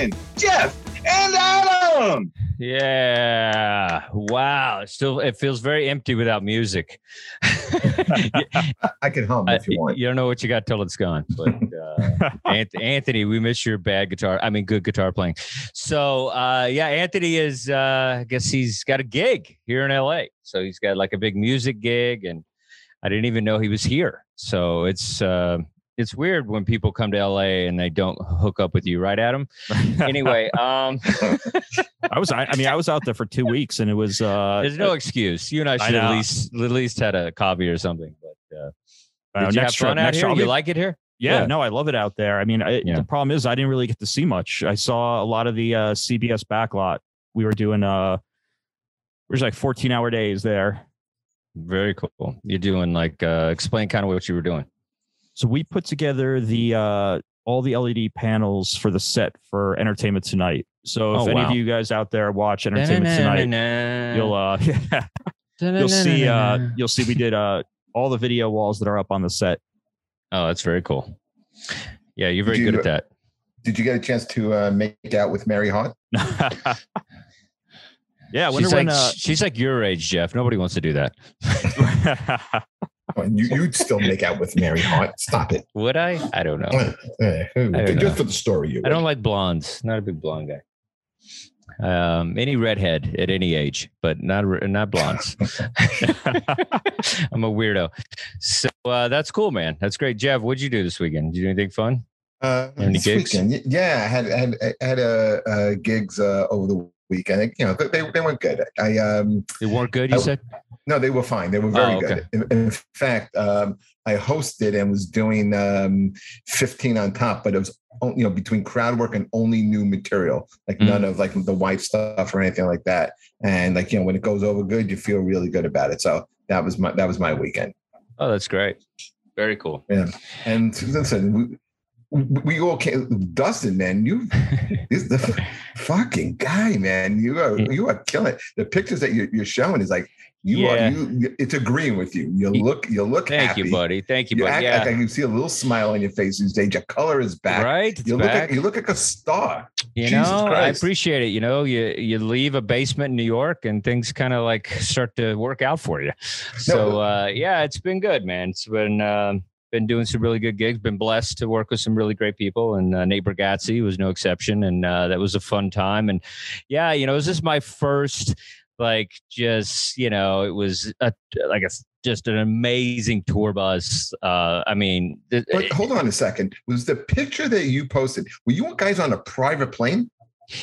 Dustin, Jeff, and Adam. Yeah. Wow. It still, it feels very empty without music. I, I can hum if you want. You don't know what you got till it's gone. But uh, Anthony, we miss your bad guitar. I mean, good guitar playing. So uh, yeah, Anthony is. Uh, I guess he's got a gig here in LA. So he's got like a big music gig, and I didn't even know he was here. So it's. It's weird when people come to LA and they don't hook up with you, right, Adam? anyway, um, I was, I, I mean, I was out there for two weeks, and it was. uh there's no excuse. You and I I should at least at least had a coffee or something. But uh, uh, did you have next trip- out next here? trip- You like it here? Yeah, Yeah. no, I love it out there. I mean, I, Yeah. the problem is I didn't really get to see much. I saw a lot of the uh, CBS backlot. We were doing uh, it was like 14 hour days there. Very cool. You're doing like uh, explain kind of what you were doing. So we put together the uh, all the LED panels for the set for Entertainment Tonight. So if Oh, any wow. of you guys out there watch Entertainment Tonight, you'll uh, you'll see uh, you'll see we did uh, all the video walls that are up on the set. Oh, that's very cool. Yeah, you're very you- good at that. Did you get a chance to uh, make out with Mary Hart? yeah, I wonder She's when. like Uh, she's like your age, Jeff. Nobody wants to do that. And you, you'd still make out with Mary Hart. Stop it. Would I? I don't know. Uh, don't know. just for the story. You I don't like blondes. Not a big blonde guy. Um, any redhead at any age, but not not blondes. I'm a weirdo. So uh, that's cool, man. That's great, Jeff. What'd you do this weekend? Did you do anything fun? Uh, Any this gigs? weekend, y- yeah, I had had I had uh, uh, gigs uh, over the weekend. You know, they they went good. I um They weren't good. You I- said. no, they were fine. They were very Oh, okay. good. In, in fact, um, I hosted and was doing um, 15 on top, but it was you know between crowd work and only new material, like Mm. none of like the white stuff or anything like that. And like you know, when it goes over good, you feel really good about it. So that was my that was my weekend. Oh, that's great. Very cool. Yeah. And listen, we, came. Dustin, man, you is the fucking guy, man. You are you are killing it. The pictures that you're, you're showing is like you Yeah. are you. It's agreeing with you. You look you look Thank happy. you, buddy. Thank you, You buddy. act Yeah. like I can see a little smile on your face these days. Your color is back. right. It's You look back. like you look like a star. You Jesus know, I appreciate it. You know, you you leave a basement in New York and things kind of like start to work out for you. So uh, yeah, it's been good, man. It's been um been doing some really good gigs. Been blessed to work with some really great people, and uh, Nate Bargatze was no exception, and uh, that was a fun time. And yeah, you know, is this is my first like just you know, it was a, like a just an amazing tour bus. Uh, I mean, th- But hold on a second. Was the picture that you posted? Were you guys on a private plane?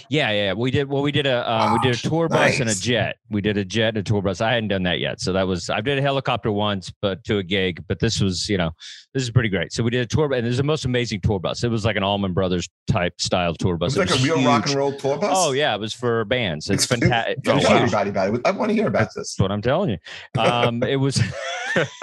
Yeah, yeah, we did. Well, we did a um, we did a tour bus and a jet. We did a jet and a tour bus. I hadn't done that yet, so that was I did a helicopter once, but to a gig. But this was, you know, this is pretty great. So we did a tour, and it was the most amazing tour bus. It was like an Allman Brothers type style tour It bus. was like a real rock and roll tour bus. Oh yeah, it was for bands. It's fantastic. Tell Oh, wow. everybody about it. I want to hear about this. That's what I'm telling you. Um, it was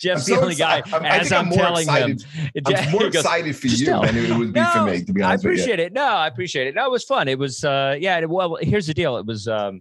Jeff's the only guy. I'm- I as I'm I'm, more telling excited- him, I'm Jeff- more goes, excited for you tell." than it would be for me, to be I honest with you. appreciate it. No, I appreciate it. No, it was fun. It was, uh, yeah. it- Well, here's the deal. It was, um,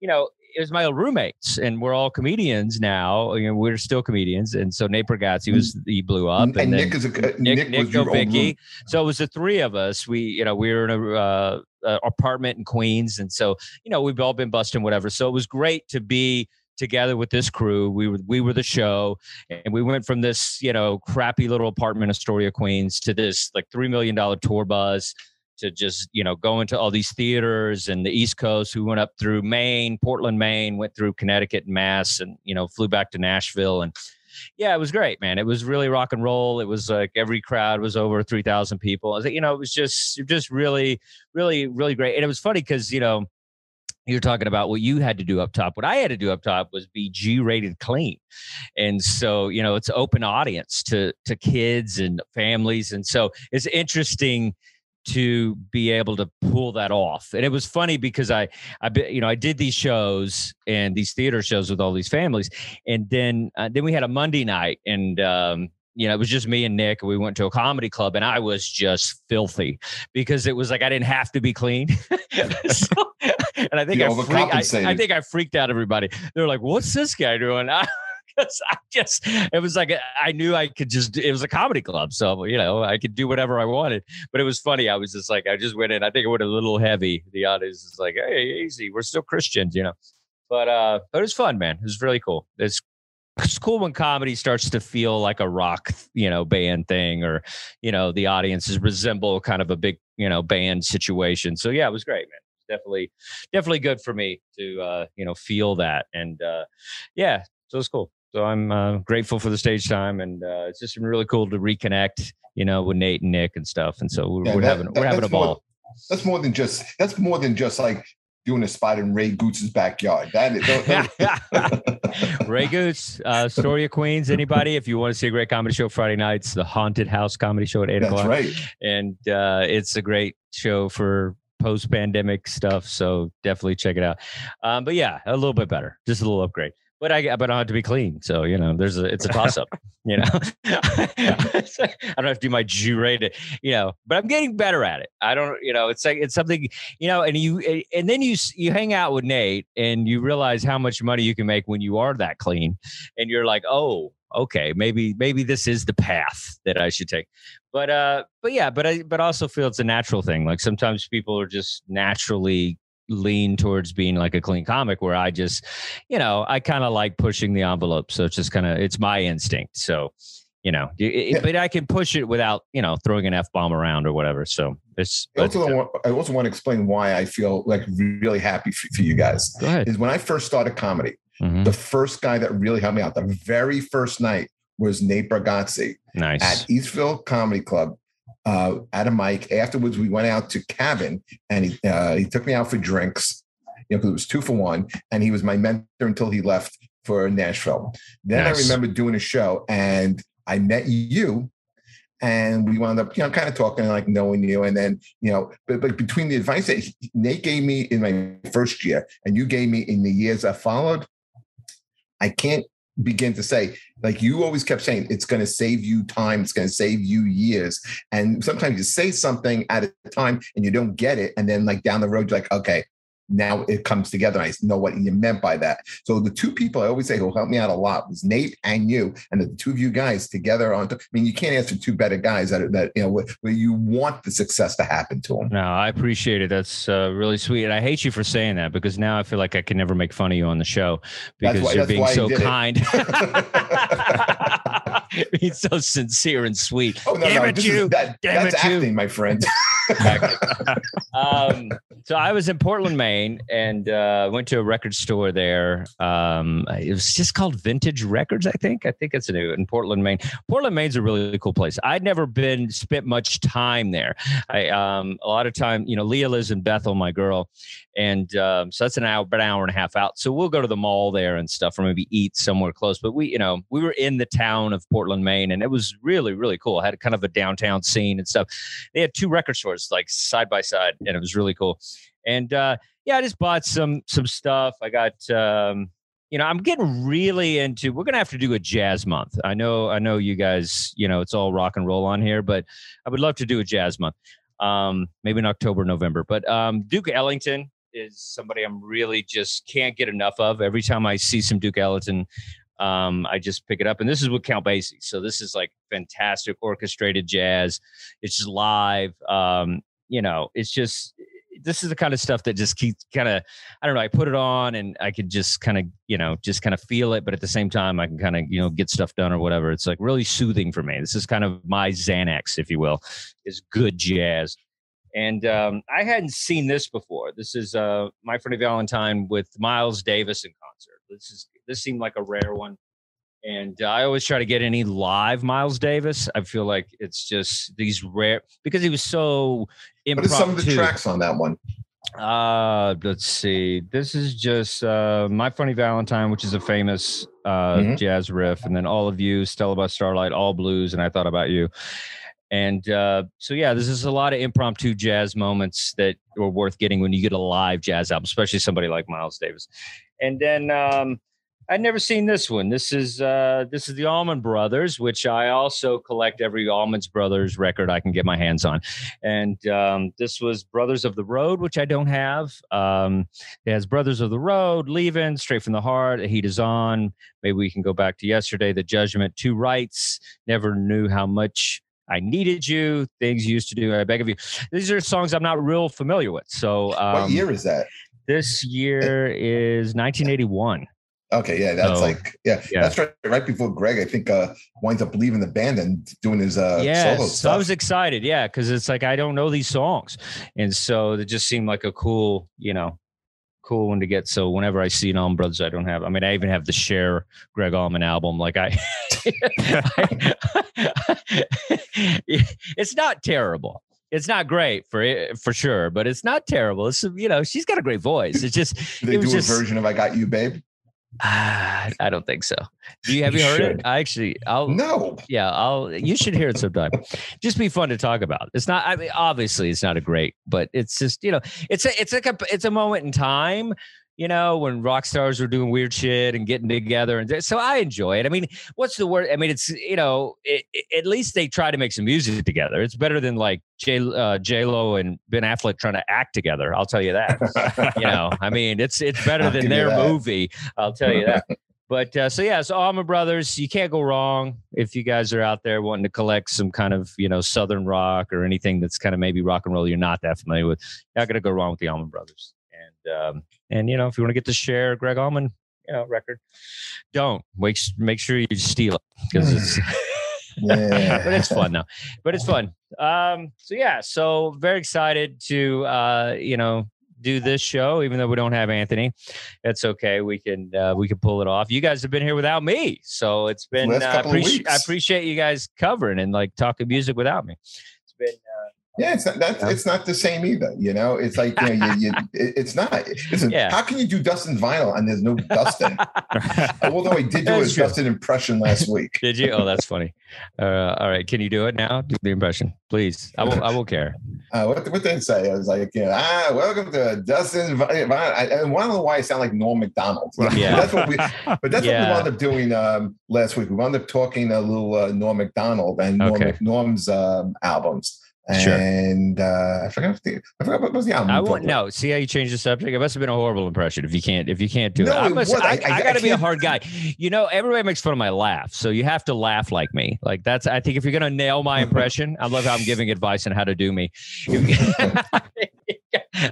you know, it was my old roommates, and we're all comedians now. You know, we're still comedians, and so Nate Bargatze was he blew up, And, and, Nick is a Nick, Nick, Nick was Novicki. So it was the three of us. We, you know, we were in a uh, uh, apartment in Queens, and so you know we've all been busting whatever. So it was great to be together with this crew. We were we were the show, and we went from this you know crappy little apartment in Astoria, Queens, to this like three million dollar tour bus. To just you know go into all these theaters and the East Coast. We went up through Maine, Portland, Maine, went through Connecticut and Mass, and you know flew back to Nashville and yeah, it was great, man. It was really rock and roll. It was like every crowd was over three thousand people. I was you know, it was just just really, really, really great. And it was funny because you know you're talking about what you had to do up top. What I had to do up top was be G rated clean. And so, you know, it's open audience to to kids and families. And so it's interesting to be able to pull that off. And it was funny because I, I, you know, I did these shows and these theater shows with all these families, and then uh, then we had a Monday night, and um, you know, it was just me and Nick. We went to a comedy club, and I was just filthy because it was like I didn't have to be clean. so, and I think I, freak, I, I, think I freaked out everybody. They're like, "What's this guy doing?" because I just it was like I knew I could just it was a comedy club, so you know I could do whatever I wanted. But it was funny. I was just like I just went in. I think it went a little heavy. The audience is like, hey, easy. We're still Christians, you know. But uh, but it was fun, man. It was really cool. It's it's cool when comedy starts to feel like a rock, you know, band thing, or you know, the audiences resemble kind of a big, you know, band situation. So yeah, it was great, man definitely definitely good for me to uh you know feel that and uh yeah so it's cool so I'm uh, grateful for the stage time, and uh, it's just been really cool to reconnect, you know, with Nate and Nick and stuff. And so we're, yeah, we're that, having we're having a ball. More, that's more than just that's more than just like doing a spot in Ray Goots's backyard. That is Ray Goots, uh, Astoria, Queens. Anybody, if you want to see a great comedy show Friday nights, the Haunted House Comedy Show at eight That's o'clock. right. And uh, it's a great show for post pandemic stuff. So definitely check it out. Um, but yeah, a little bit better, just a little upgrade but I but I have to be clean. So you know, there's a it's a toss up. you know, I don't have to do my G rated. You know, but I'm getting better at it. I don't. You know, it's like it's something. You know, and you and then you you hang out with Nate and you realize how much money you can make when you are that clean, and you're like, oh, okay, maybe maybe this is the path that I should take. But uh, but yeah, but I but also feel it's a natural thing. Like sometimes people are just naturally lean towards being like a clean comic where I just, you know, I kind of like pushing the envelope. So it's just kind of, it's my instinct. So, you know, it, yeah. but I can push it without, you know, throwing an F bomb around or whatever. So it's, I also, want, I also want to explain why I feel like really happy for, for you guys. Go ahead. Is when I first started comedy, mm-hmm. the first guy that really helped me out, the very first night was Nate Bargatze nice. at Eastville Comedy Club uh, at a mic. Afterwards, we went out to cabin and he uh, he took me out for drinks. You know, because it was two for one, and he was my mentor until he left for Nashville. Then nice. I remember doing a show, and I met you, and we wound up, you know, kind of talking, and like knowing you, and then you know, but but between the advice that Nate gave me in my first year, and you gave me in the years that followed, I can't begin to say like you always kept saying it's going to save you time it's going to save you years. And sometimes you say something at a time and you don't get it and then like down the road you're like okay now it comes together. I know what you meant by that. So the two people I always say who helped me out a lot was Nate and you, and the two of you guys together on. I mean, you can't answer two better guys that that you know where, you want the success to happen to them. No, I appreciate it. That's uh, really sweet, and I hate you for saying that because now I feel like I can never make fun of you on the show because why, you're being so kind. being so sincere and sweet. Oh no, Damn no, it, you. Is, that, Damn that's it, acting, you. my friend. um, so I was in Portland, Maine, and uh, went to a record store there. Um, it was just called Vintage Records, I think. I think it's new in Portland, Maine. Portland, Maine's a really cool place. I'd never been spent much time there. I um, a lot of time, you know, Leah lives in Bethel, my girl, and um, so that's an hour, about an hour and a half out. So we'll go to the mall there and stuff, or maybe eat somewhere close. But we, you know, we were in the town of Portland, Maine, and it was really, really cool. Had kind of a downtown scene and stuff. They had two record stores like side by side, and it was really cool. And uh, yeah, I just bought some some stuff. I got um, you know, I'm getting really into. We're gonna have to do a jazz month. I know, I know, you guys. You know, it's all rock and roll on here, but I would love to do a jazz month. Um, maybe in October, November. But um, Duke Ellington is somebody I'm really just can't get enough of. Every time I see some Duke Ellington, um, I just pick it up. And this is with Count Basie. So this is like fantastic orchestrated jazz. It's just live. Um, you know, it's just this is the kind of stuff that just keeps kind of I don't know. I put it on and I could just kind of you know just kind of feel it, but at the same time I can kind of you know get stuff done or whatever. It's like really soothing for me. This is kind of my Xanax, if you will, is good jazz. And um, I hadn't seen this before. This is uh, My Funny Valentine with Miles Davis in concert. This is this seemed like a rare one. And uh, I always try to get any live Miles Davis. I feel like it's just these rare because he was so impromptu. What are some of the tracks on that one? Uh, let's see. This is just uh, My Funny Valentine, which is a famous uh, mm-hmm. jazz riff, and then All of You, Stella by Starlight, All Blues, and I Thought About You. And uh, so, yeah, this is a lot of impromptu jazz moments that are worth getting when you get a live jazz album, especially somebody like Miles Davis. And then um, I'd never seen this one. This is uh, this is the Allman Brothers, which I also collect every Allman Brothers record I can get my hands on. And um, this was Brothers of the Road, which I don't have. Um, it has Brothers of the Road, Leaving, Straight from the Heart, The Heat is On. Maybe we can go back to yesterday, The Judgment, Two Rights. Never knew how much I needed you. Things you used to do. I beg of you. These are songs I'm not real familiar with. So, um, what year is that? This year is 1981. Okay, yeah, that's like yeah, yeah, that's right. Right before Gregg, I think, uh winds up leaving the band and doing his uh yeah. Solo so I was excited, yeah, because it's like I don't know these songs, and so it just seemed like a cool, you know, cool one to get. So whenever I see an Allman Brothers, I don't have. I mean, I even have the Cher Gregg Allman album. Like I, it's not terrible it's not great for for sure, but it's not terrible. It's you know she's got a great voice. It's just they it do just, a version of "I Got You, Babe." Uh, I don't think so. Do you have you, you heard should. it? I actually, I'll no. Yeah, I'll. You should hear it sometime. just be fun to talk about. It's not. I mean, obviously, it's not a great, but it's just you know, it's a, it's like a, it's a moment in time you know, when rock stars were doing weird shit and getting together. And so I enjoy it. I mean, what's the word? I mean, it's, you know, it, it, at least they try to make some music together. It's better than like J, uh, J-Lo and Ben Affleck trying to act together. I'll tell you that. you know, I mean, it's, it's better than their movie. I'll tell you that. But uh, so yeah, so Allman Brothers, you can't go wrong if you guys are out there wanting to collect some kind of you know southern rock or anything that's kind of maybe rock and roll you're not that familiar with. You're not gonna go wrong with the Allman Brothers. And um, and you know, if you want to get to Cher Gregg Allman, you know, record, don't make make sure you steal it because it's. yeah. but it's fun though. But it's fun. Um, so yeah, so very excited to uh, you know do this show, even though we don't have Anthony. It's okay. We can uh, we can pull it off. You guys have been here without me, so it's been. Uh, appreci- I appreciate you guys covering and like talking music without me. It's been uh, yeah, it's not that's, yeah. it's not the same either. You know, it's like you know, you, you, it's not. Listen, yeah. how can you do Dustin vinyl and there's no Dustin? Although I did do a Dustin impression last week. Did you? Oh, that's funny. Uh, all right, can you do it now? Do the impression, please. I will. I will care. Uh, what, what did they say? I was like, you know, ah, welcome to Dustin vinyl. I, I want to know why I sound like Norm Macdonald. Yeah, that's what we. But that's yeah. what we wound up doing um, last week. We wound up talking a little uh, Norm Macdonald and Norm, okay. Norm's um, albums. Sure. And uh, I forgot the I forgot what was the album. I won't no. See how you changed the subject? It must have been a horrible impression if you can't if you can't do no, it. I, must, I, I, I got to be a hard guy. You know, everybody makes fun of my laugh, so you have to laugh like me. Like that's I think if you're gonna nail my impression, I love how I'm giving advice on how to do me.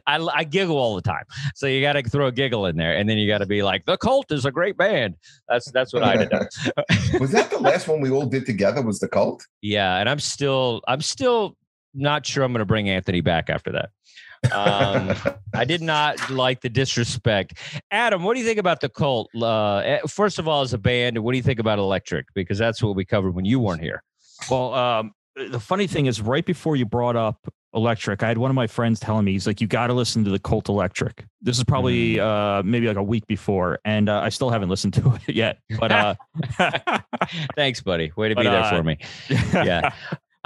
I, I giggle all the time, so you got to throw a giggle in there, and then you got to be like, "The Cult is a great band." That's that's what I did. was that the last one we all did together? Was the Cult? Yeah, and I'm still I'm still not sure I'm going to bring Anthony back after that. um, I did not like the disrespect. Adam, what do you think about the cult? Uh, eh, first of all, as a band, what do you think about Electric? Because that's what we covered when you weren't here. Well, um, the funny thing is, right before you brought up Electric, I had one of my friends telling me, he's like, you got to listen to the Cult Electric. This is probably mm. uh, maybe like a week before, and uh, I still haven't listened to it yet. But uh, thanks, buddy. Way to but, be there for uh, me. Yeah.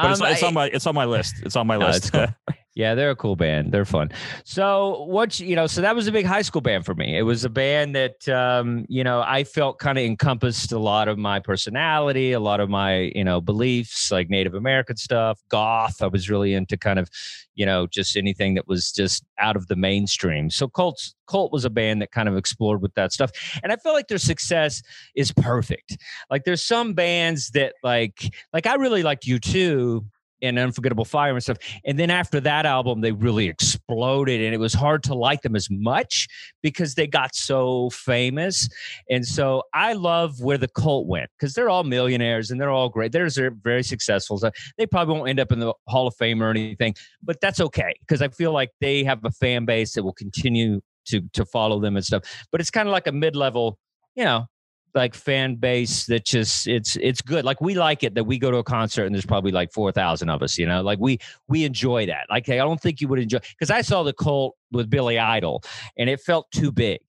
But it's, um, it's, on my it's on my list. It's on my no, list. Cool. yeah, they're a cool band. They're fun. So what you know, so that was a big high school band for me. It was a band that um, you know I felt kind of encompassed a lot of my personality, a lot of my you know beliefs, like Native American stuff, goth. I was really into kind of you know just anything that was just out of the mainstream. So Colts Cult was a band that kind of explored with that stuff. And I feel like their success is perfect. Like there's some bands that like like I really liked U2 and Unforgettable Fire and stuff. And then after that album, they really exploded, and it was hard to like them as much because they got so famous. And so I love where the cult went because they're all millionaires and they're all great. They're very successful. So they probably won't end up in the Hall of Fame or anything, but that's okay because I feel like they have a fan base that will continue to to follow them and stuff. But it's kind of like a mid level, you know, like fan base that just it's it's good. Like we like it that we go to a concert and there's probably like four thousand of us. You know, like we we enjoy that. Like I don't think you would enjoy because I saw the cult with Billy Idol and it felt too big.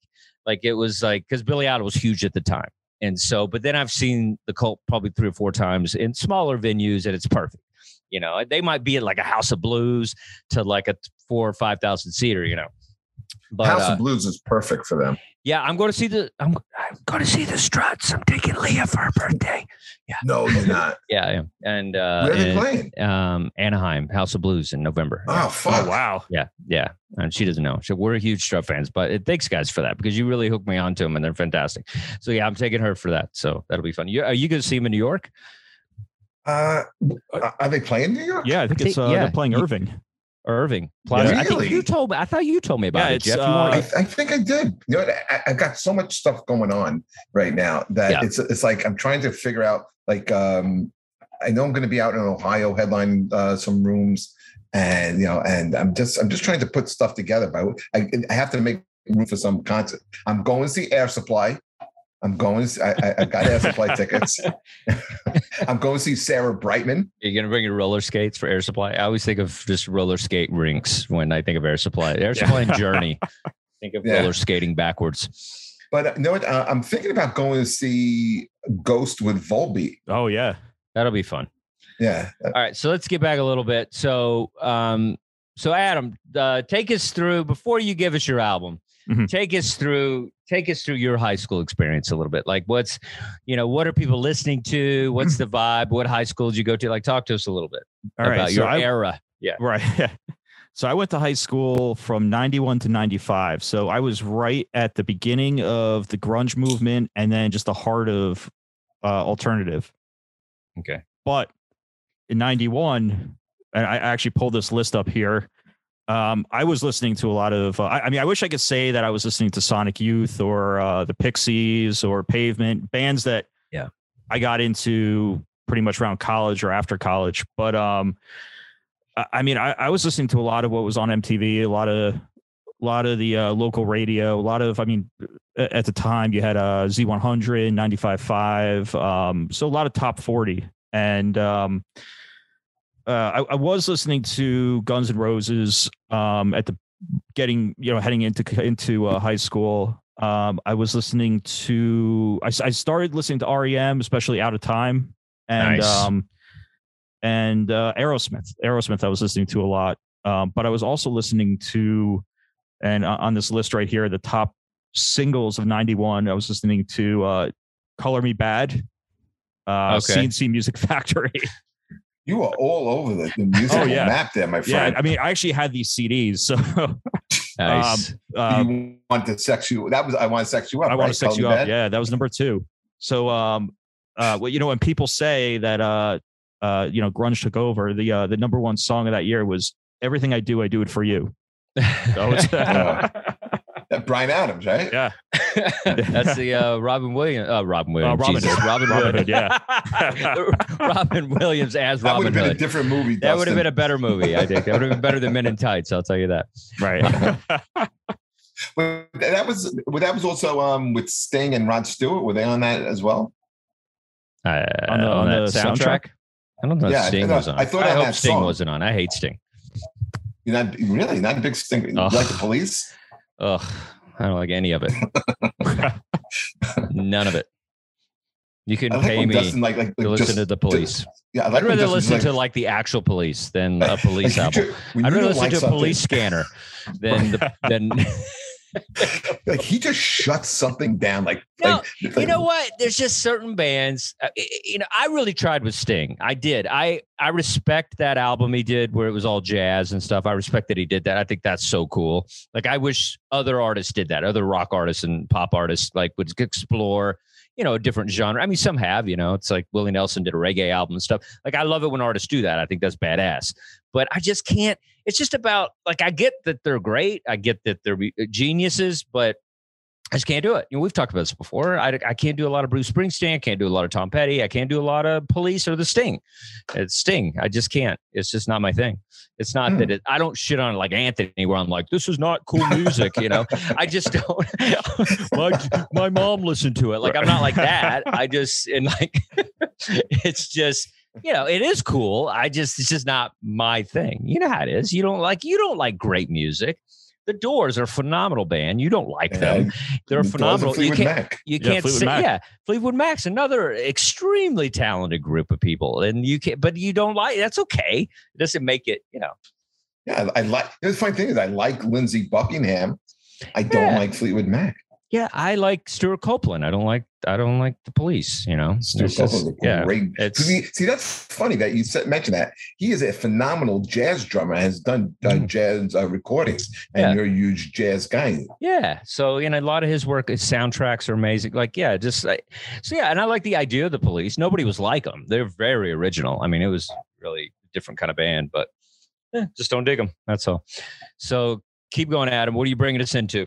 Like it was like because Billy Idol was huge at the time. And so, but then I've seen the cult probably three or four times in smaller venues, and it's perfect. You know, they might be at like a House of Blues to like a four or five thousand seater. You know, but House uh, of Blues is perfect for them. yeah, I'm going to see the I'm I'm going to see the Struts. I'm taking Leah for her birthday. Yeah. No, you're not. Yeah, I am. And uh, Where are they and, playing? Um, Anaheim House of Blues in November. Oh fuck! Oh wow. Yeah, yeah. And she doesn't know. So we're huge Strut fans, but it, thanks guys for that because you really hooked me onto them and they're fantastic. So yeah, I'm taking her for that. So that'll be fun. You, are you going to see them in New York? Uh, are they playing New York? Yeah, I think it's uh, yeah. they're playing You- Irving. Or Irving Plaza? I think Really? you told me. I thought you told me about Yeah, it, it's, Jeff. Uh, want- I, I think I did. You know, I, I got so much stuff going on right now that Yeah. it's it's like I'm trying to figure out. Like, um, I know I'm going to be out in Ohio, headline uh, some rooms, and you know, and I'm just I'm just trying to put stuff together. But I, I have to make room for some concert. I'm going to see Air Supply. I'm going. To see, I, I, I got Air Supply tickets. I'm going to see Sarah Brightman. You're gonna bring your roller skates for Air Supply. I always think of just roller skate rinks when I think of Air Supply. Air Supply and Journey. Think of Yeah. roller skating backwards. But uh, you know what? Uh, I'm thinking about going to see Ghost with Volbeat. Oh yeah. That'll be fun. Yeah, All right, so let's get back a little bit. So, um, so Adam, uh, take us through before you give us your album. Mhm. Take us through take us through your high school experience a little bit. Like, what's you know, what are people listening to? What's the vibe? What high school did you go to? Like, talk to us a little bit All right. about so your I- era. Yeah. Right. So I went to high school from 91 to 95. So I was right at the beginning of the grunge movement and then just the heart of uh, alternative. Okay. But in 91, and I actually pulled this list up here. Um, I was listening to a lot of, uh, I, I mean, I wish I could say that I was listening to Sonic Youth or uh, the Pixies or Pavement, bands that Yeah. I got into pretty much around college or after college. But um, I I mean, I, I was listening to a lot of what was on MTV, a lot of, a lot of the uh, local radio, a lot of, I mean, at the time you had uh, Z100, 95.5, um, so a lot of top 40. And um, uh, I, I was listening to Guns N' Roses um, at the getting, you know, heading into into uh, high school. Um, I was listening to, I started listening to REM, especially Out of Time, and Nice. um, and uh, Aerosmith. Aerosmith, I was listening to a lot, um, but I was also listening to, and uh, on this list right here, the top singles of '91. I was listening to uh, "Color Me Badd," uh, Okay. C+C Music Factory. You are all over the, the music Oh, yeah. map there, my friend. yeah. I mean, I actually had these CDs, so Nice. uh, you want to sex you? That was I want to sex you up. I want to sex Tell you up. that? Yeah, that was number two. So, um, uh, well, you know, when people say that, uh, uh, you know, grunge took over, the uh, the number one song of that year was "Everything I Do, I Do It for You." So it's, That Bryan Adams, right? yeah, That's the uh, Robin Williams. Uh, Robin Williams. Robin Jesus. Hood. Robin, Robin Hood. Hood, Robin Williams as That would Robin have been a different movie. That would have been a better movie, I think. That would have been better than Men in Tights. I'll tell you that. right. But that was well, that was also um with Sting and Rod Stewart. Were they on that as well? Uh, On the- on that the soundtrack? I don't know if Yeah, I Sting thought- was on. I thought I on hope that Sting song. wasn't on. I hate Sting. You're not really not a big Sting. You Oh. Like the Police? Ugh, I don't like any of it. None of it. You can like pay me Dustin like like, to listen just, to the police. Yeah, I like I'd rather listen to like the actual police than a police album. I'd rather listen to a police scanner than the, than Like he just shuts something down. Like, No, like you know what? There's just certain bands uh, you know i really tried with sting. I did. I i respect that album he did where it was all jazz and stuff. I respect that he did that. I think that's so cool. Like i wish other artists did that other rock artists and pop artists like would explore you know a different genre. I mean some have you know it's like willie nelson did a reggae album and stuff. Like i love it when artists do that. I think that's badass. But i just can't it's just about like i get that they're great. I get that they're uh, geniuses but I just can't do it. You know, we've talked about this before. I, I can't do a lot of Bruce Springsteen. I can't do a lot of Tom Petty. I can't do a lot of Police or the Sting. It's Sting. I just can't. It's just not my thing. It's not Hmm. that it, I don't shit on like Anthony, where I'm like, this is not cool music. You know, I just don't. my my mom listened to it. Like I'm not like that. I just and like it's just you know it is cool. I just it's just not my thing. You know how it is. You don't like you don't like great music. The Doors are a phenomenal band. You don't like them. They're Doors phenomenal. You can't Mac. you Yeah, can't Fleetwood say Mac. yeah fleetwood mac's another extremely talented group of people and you can't, but you don't like that's okay it doesn't make it you know Yeah, I, I like. The funny thing is, I like Lindsey Buckingham. I don't Yeah. like Fleetwood Mac. Yeah i like stewart copeland i don't like i don't like the police you know Stewart It's just- Copeland's a yeah great. it's See, that's funny that you said, mentioned that. He is a phenomenal jazz drummer. Has done uh, Mhm. jazz uh, recordings, and Yeah. you're a huge jazz guy. yeah so you know a lot of his work his soundtracks are amazing like yeah just like so yeah and i like the idea of the police nobody was like them they're very original i mean it was really a different kind of band but eh, just don't dig them that's all so keep going adam what are you bringing us into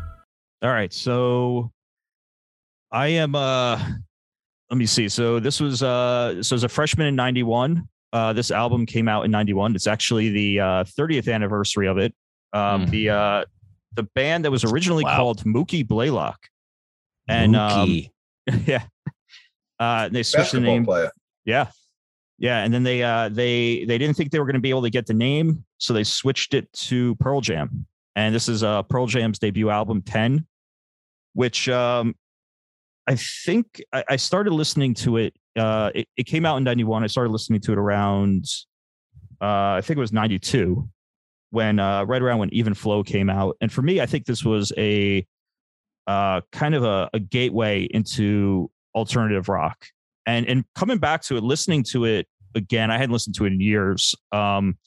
All right. So I am uh let me see. So this was uh so as a freshman in 91. Uh this album came out in 91. It's actually the uh 30th anniversary of it. Um Mhm. the uh the band that was originally Wow. called Mookie Blaylock. And um, yeah. Uh they switched the name. player. Yeah. Yeah, and then they uh they they didn't think they were going to be able to get the name, so they switched it to Pearl Jam. And this is uh Pearl Jam's debut album 10, which um I think I, I started listening to it uh it, it came out in 91. I started listening to it around uh I think it was 92 when uh right around when Even Flow came out. And for me, I think this was a uh kind of a, a gateway into alternative rock and and coming back to it listening to it again i hadn't listened to it in years um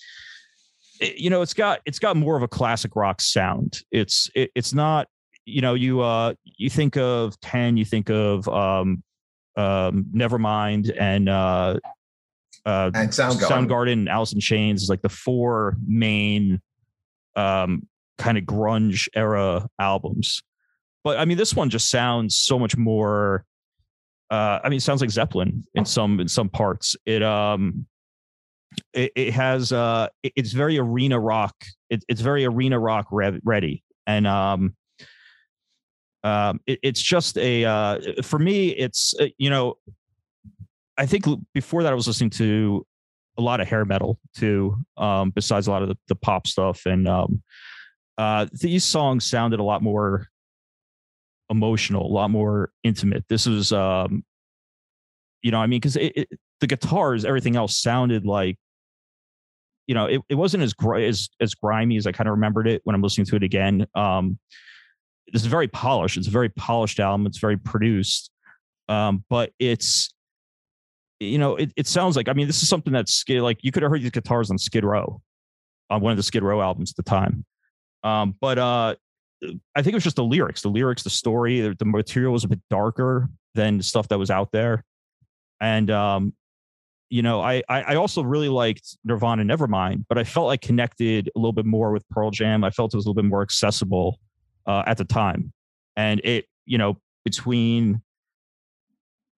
it- you know it's got it's got more of a classic rock sound it's it, it's not you know you uh you think of 10 you think of um um nevermind and uh uh And Soundgarden. Soundgarden and Alice in Chains is like the four main um kind of grunge era albums. But I mean this one just sounds so much more uh I mean it sounds like Zeppelin in some in some parts. It um it, it has uh it- it's very arena rock. It, it's very arena rock re- ready. And um um it, it's just a uh for me it's uh, you know I think before that I was listening to a lot of hair metal too, um, besides a lot of the, the pop stuff. And um, uh, these songs sounded a lot more emotional, a lot more intimate. This was, um, you know, I mean, because the guitars, everything else sounded like, you know, it, it wasn't as gr- as as grimy as I kind of remembered it when I'm listening to it again. Um, is very polished. It's a very polished album. It's very produced, um, but it's you know, it, it sounds like I mean, this is something that's skid like you could have heard these guitars on Skid Row, on one of the Skid Row albums at the time. Um, but uh I think it was just the lyrics, the lyrics, the story, the, the material was a bit darker than the stuff that was out there. And um, you know, I, I I also really liked Nirvana Nevermind, but I felt I connected a little bit more with Pearl Jam. I felt it was a little bit more accessible uh, at the time. And it, you know, between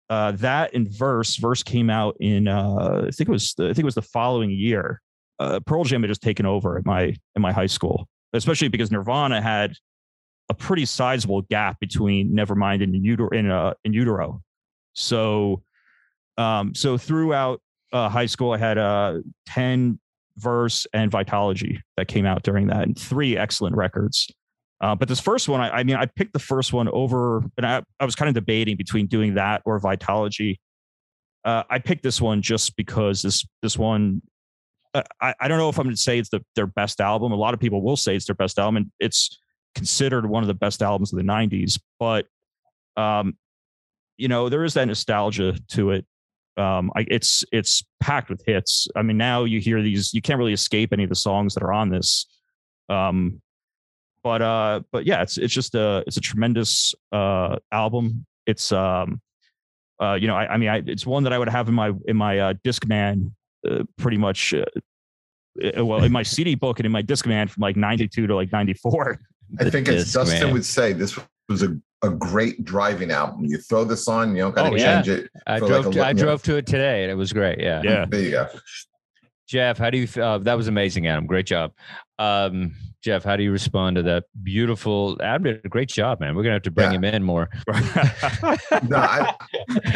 uh, that and verse verse came out in uh, i think it was i think it was the following year. Uh, pearl jam had just taken over at my in my high school especially because nirvana had a pretty sizable gap between nevermind and in utero in, uh, in utero so um so throughout uh, high school i had uh 10 verse and vitology that came out during that and three excellent records uh, but this first one, I, I mean, I picked the first one over, and I, I was kind of debating between doing that or Vitology. Uh, I picked this one just because this this one, uh, I, I don't know if I'm going to say it's the, their best album. A lot of people will say it's their best album, and it's considered one of the best albums of the 90s but um you know there is that nostalgia to it um I, it's it's packed with hits i mean now you hear these you can't really escape any of the songs that are on this um but uh but yeah it's it's just a it's a tremendous uh album it's um uh you know i, I mean I, it's one that i would have in my in my uh discman uh, pretty much uh, uh, well in my cd book and in my discman from like 92 to like 94 I think as disc, Dustin man. would say, this was a, a great driving album. You throw this on, you don't got to Oh, yeah. change it. I drove. like a to, look- I know, drove to it today, and it was great. Yeah. yeah There you go. Jeff, how do you? f- Uh, that was amazing, Adam. Great job. Um, Jeff, how do you respond to that beautiful? Adam did a great job, man. We're gonna have to bring Yeah. him in more. No, I,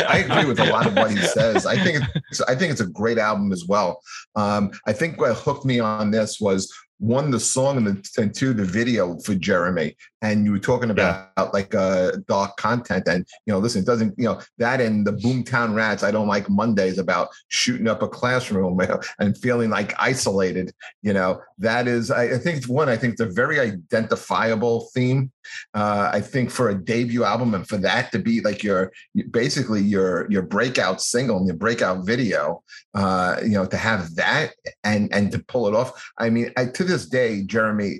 I agree with a lot of what he says. I think it's I think it's a great album as well. Um, I think what hooked me on this was one the song and, the, and two the video for Jeremy. And you were talking about like uh, dark content, and you know, listen, it doesn't you know that and the Boomtown Rats. I don't like Mondays about shooting up a classroom and feeling like isolated. You know, that is I, I think it's one. I think it's a very identifiable theme. Uh, I think for a debut album and for that to be like your basically your your breakout single and your breakout video, uh, you know, to have that and and to pull it off. I mean, I, to this day, Jeremy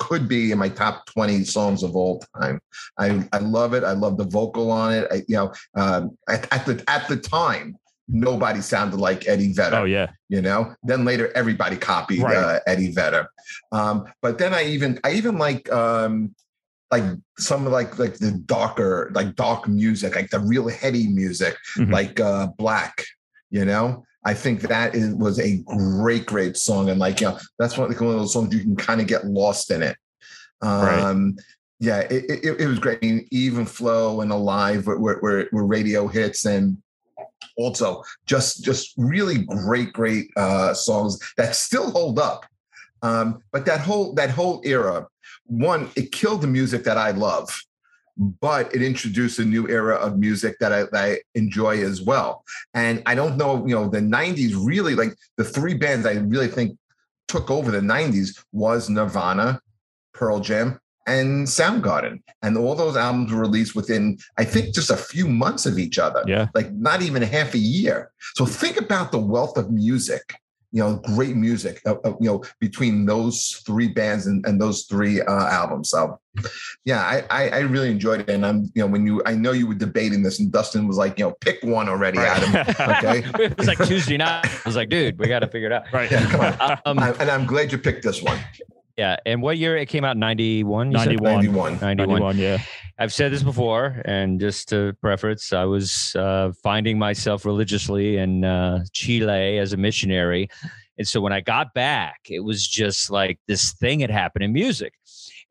could be in my top 20 songs of all time. I, I love it. I love the vocal on it. I, you know, um, at, at the at the time, nobody sounded like Eddie Vedder oh yeah you know then later everybody copied Right. uh, eddie vedder um, but then i even i even like um, like some of like like the darker like dark music like the real heady music Mhm. like uh black you know i think that is, was a great great song and like you know that's one, like one of those songs you can kind of get lost in it. Um yeah it, it, it was great. I mean, even flow and alive were, were, were, were radio hits and also just just really great great uh songs that still hold up. Um but that whole that whole era one it killed the music that i love but it introduced a new era of music that I, that I enjoy as well. And i don't know you know the 90s really like the three bands i really think took over the 90s was nirvana pearl jam and soundgarden. And all those albums were released within i think just a few months of each other. Yeah. Like not even half a year. So think about the wealth of music, you know, great music, uh, uh, you know, between those three bands and, and those three uh, albums. So, yeah, I, I I really enjoyed it. And I'm, you know, when you, I know you were debating this, and Dustin was like, you know, pick one already, Adam. Okay. it was like Tuesday night. I was like, dude, we got to figure it out. right Yeah, come on. Um, I- and I'm glad you picked this one. Yeah. And what year it came out? Ninety one. 91 91. 91. 91 yeah I've said this before, and just to preface, I was uh, finding myself religiously in uh, Chile as a missionary. And so when I got back, it was just like this thing had happened in music.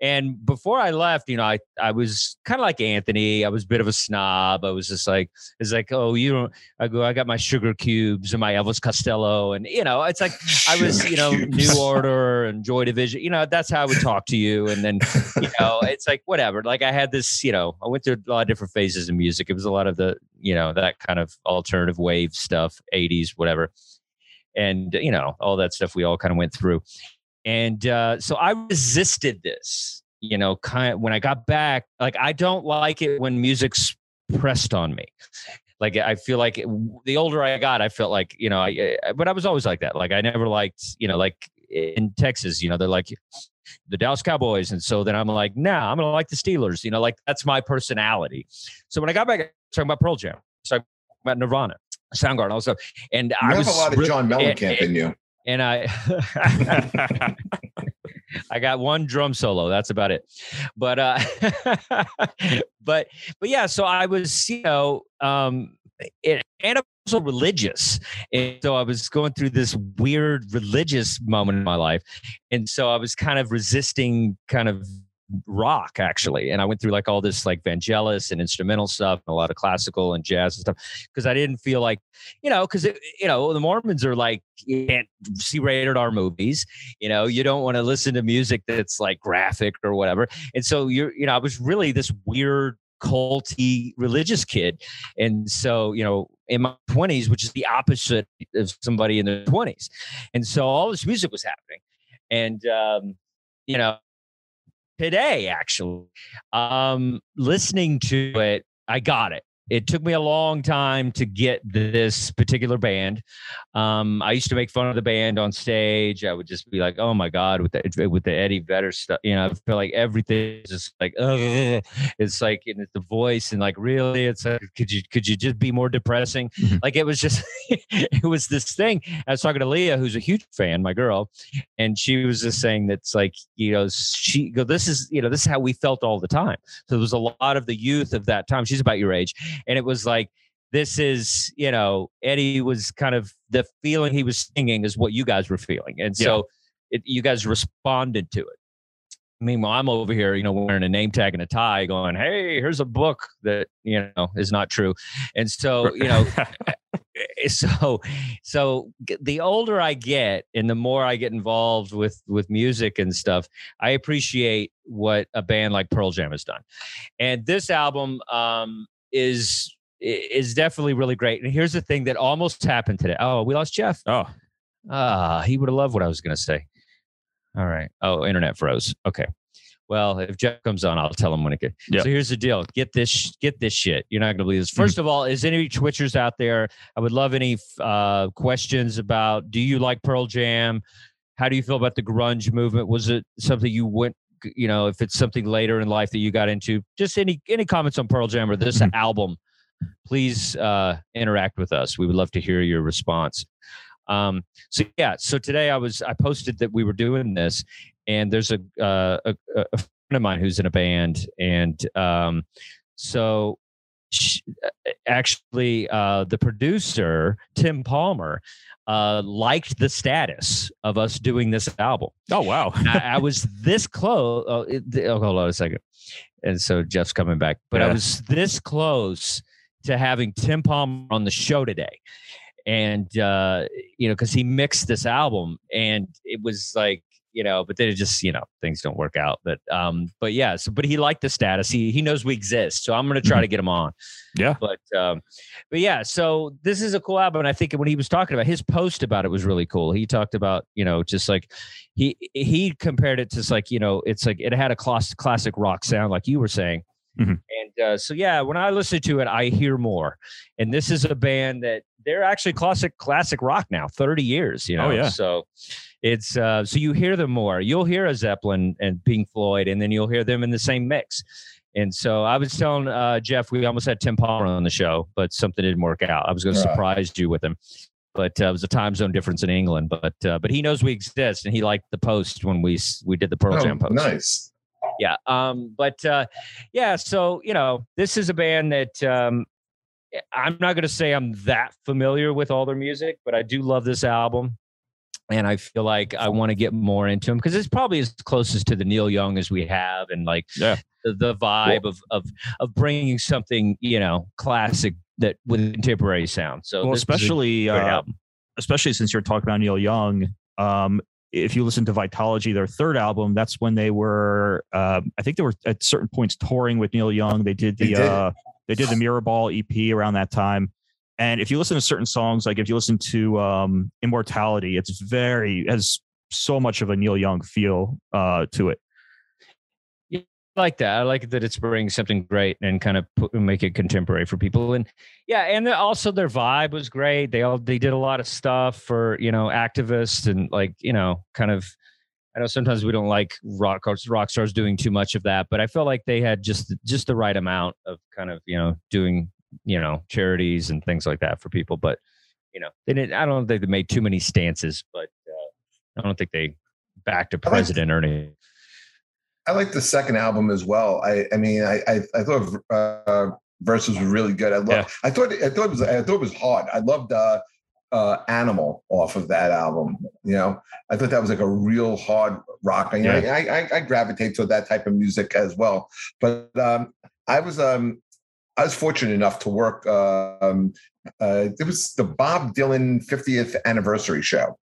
And before I left, you know, I, I was kind of like Anthony. I was a bit of a snob. I was just like, it's like, oh, you don't, I go, I got my Sugarcubes and my Elvis Costello. And, you know, it's like, I was, you know, New Order and Joy Division. You know, that's how I would talk to you. And then, you know, it's like whatever. Like I had this, you know, I went through a lot of different phases in music. It was a lot of the, you know, that kind of alternative wave stuff, 80s, whatever. And, you know, all that stuff we all kind of went through. And uh, so I resisted this, you know, kind of when I got back. Like I don't like it when music's pressed on me. Like I feel like it- the older I got, I felt like you know, I, I but I was always like that. Like I never liked, you know, like in Texas, you know, they're like the Dallas Cowboys, and so then I'm like, nah, I'm gonna like the Steelers. You know, like that's my personality. So when I got back, I was talking about Pearl Jam, talking about Nirvana, Soundgarden, also, and You I have was a lot of John and- Mellencamp in you. And I I got one drum solo. That's about it. But uh but but yeah, so I was, you know, um it, and I'm also religious. And so I was going through this weird religious moment in my life. And so I was kind of resisting kind of rock actually. And I went through like all this like Vangelis and instrumental stuff, and a lot of classical and jazz and stuff because I didn't feel like, you know, because you know the Mormons are like you can't see rated R movies. You know, you don't want to listen to music that's like graphic or whatever. And so you're, you know, I was really this weird culty religious kid, and so you know in my 20s, which is the opposite of somebody in their 20s, and so all this music was happening, and um, you know today actually. Um, listening to it, I got it it took me a long time to get this particular band. Um, I used to make fun of the band on stage. I would just be like, "Oh my god," with the with the Eddie Vedder stuff. You know, I feel like everything is just like, Ugh. it's like and it's the voice and like really, it's like, could you could you just be more depressing? Mm-hmm. Like it was just, it was this thing. I was talking to Leah, who's a huge fan, my girl, and she was just saying that's like, you know, she go, this is you know, this is how we felt all the time. So there was a lot of the youth of that time. She's about your age and it was like this is you know eddie was kind of the feeling he was singing is what you guys were feeling and so yeah. it, you guys responded to it. Meanwhile i'm over here you know wearing a name tag and a tie going hey here's a book that you know is not true. And so you know eh, so so the older i get and the more i get involved with with music and stuff i appreciate what a band like pearl jam has done. And this album um is is definitely really great. And here's the thing that almost happened today. Oh, we lost Jeff. Oh, ah, he would have loved what I was going to say. All right. Oh, internet froze. Okay. Well, if Jeff comes on, I'll tell him when it gets. Yep. So here's the deal: get this, get this shit. You're not going to believe this. 1st mm-hmm. of all, is any Twitchers out there? I would love any uh, questions about. Do you like Pearl Jam? How do you feel about the grunge movement? Was it something you went you know, if it's something later in life that you got into, just any any comments on Pearl Jam or this mm-hmm. album, please uh, interact with us. We would love to hear your response. Um, so yeah, so today I was I posted that we were doing this, and there's a uh, a, a friend of mine who's in a band, and um, so she, actually uh, the producer Tim Palmer uh, liked the status of us doing this album. Oh wow! I, I, was this close. Oh, it, oh, hold on a second. And so Jeff's coming back, but yeah. I was this close to having Tim Palmer on the show today, and uh, you know, because he mixed this album, and it was like you know, but then it just, you know, things don't work out. But um, but yeah, so but he liked the status. He he knows we exist. So I'm gonna try mm-hmm. to get him on. Yeah. But um, but yeah, so this is a cool album. And I think when he was talking about his post about it was really cool. He talked about, you know, just like he he compared it to like, you know, it's like it had a class, classic rock sound, like you were saying. Mm-hmm. And uh, so yeah, when I listen to it, I hear more. And this is a band that they're actually classic classic rock now, 30 years, you oh, know. Oh, yeah. So it's uh, so you hear them more. You'll hear a Zeppelin and Pink Floyd, and then you'll hear them in the same mix. And so I was telling uh, Jeff, we almost had Tim Palmer on the show, but something didn't work out. I was going to surprise you with him, but uh, it was a time zone difference in England. But uh, but he knows we exist, and he liked the post when we we did the Pearl oh, Jam post. Nice. Yeah. Um. But uh, yeah. So you know, this is a band that um, I'm not going to say I'm that familiar with all their music, but I do love this album and I feel like I want to get more into him because it's probably as closest to the Neil Young as we have, and like yeah. the, the vibe well, of of of bringing something you know classic that with contemporary sound. So well, especially uh, especially since you're talking about Neil Young. Um, if you listen to Vitology, their third album, that's when they were, uh, I think they were at certain points touring with Neil Young. They did the, they did, uh, they did the Mirrorball EP around that time. And if you listen to certain songs, like if you listen to um, Immortality, it's very has so much of a Neil Young feel uh, to it. Yeah, I like that. I like that it's bringing something great and kind of put, make it contemporary for people. And yeah, and also their vibe was great. They all they did a lot of stuff for you know activists and like you know kind of. I know sometimes we don't like rock rock stars doing too much of that, but I felt like they had just just the right amount of kind of you know doing you know charities and things like that for people but you know they didn't i don't think they made too many stances but uh, i don't think they backed a president or anything i like the second album as well i i mean i i, I thought uh verses were really good i love yeah. i thought i thought it was i thought it was hard i loved uh uh, Animal off of that album. You know, I thought that was like a real hard rock. You know, yeah. I, I, I gravitate to that type of music as well. But um, I was um, I was fortunate enough to work. Um, uh, it was the Bob Dylan 50th anniversary show,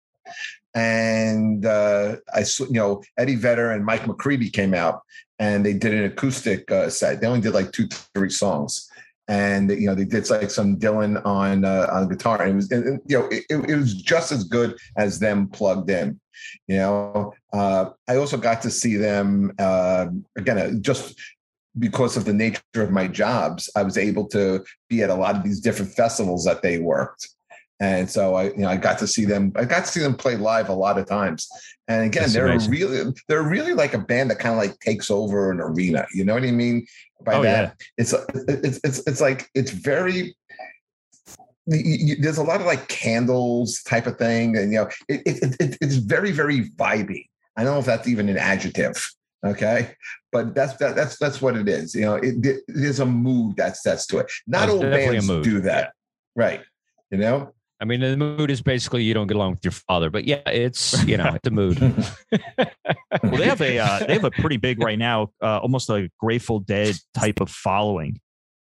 and uh, I, you know, Eddie Vedder and Mike McCready came out, and they did an acoustic uh, set. They only did like two, three songs, and you know they did like some Dylan on uh, on guitar, and it was and, you know it, it was just as good as them plugged in. You know, uh, I also got to see them uh, again uh, just because of the nature of my jobs. I was able to be at a lot of these different festivals that they worked. And so I, you know, I got to see them. I got to see them play live a lot of times. And again, That's they're amazing. really, they're really like a band that kind of like takes over an arena. You know what I mean? By Oh, that, it's it's it's it's like it's very. you- There's a lot of like candles type of thing, and you know, it, it, it it's very very vibey. I don't know if that's even an adjective. Okay, but that's that, that's that's what it is. You know, it, there's a mood that sets to it. Not all bands do that, right? You know, I mean, the mood is basically you don't get along with your father, but yeah, it's you know the mood. Well, they have a uh, they have a pretty big right now, uh, almost a Grateful Dead type of following,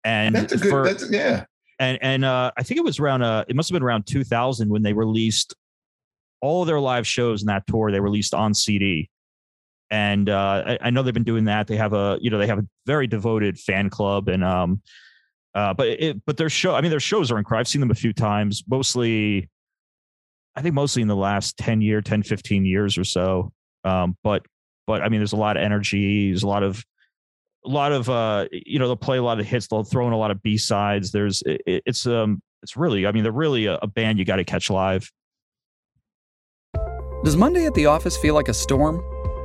and that's a good. for- that's yeah. and and uh, I think it was around uh, it must have been around 2000 when they released all of their live shows in that tour. They released on CD, and uh, I, I know they've been doing that. They have a you know they have a very devoted fan club, and um, uh, but it but their show I mean their shows are incredible. I've seen them a few times, mostly. I think mostly in the last 10 year, 10, 15 years or so. Um, but but I mean, there's a lot of energy. There's a lot of a lot of uh you know they'll play a lot of hits they'll throw in a lot of b-sides there's it, it's um it's really i mean they're really a, a band you got to catch live Does Monday at the office feel like a storm?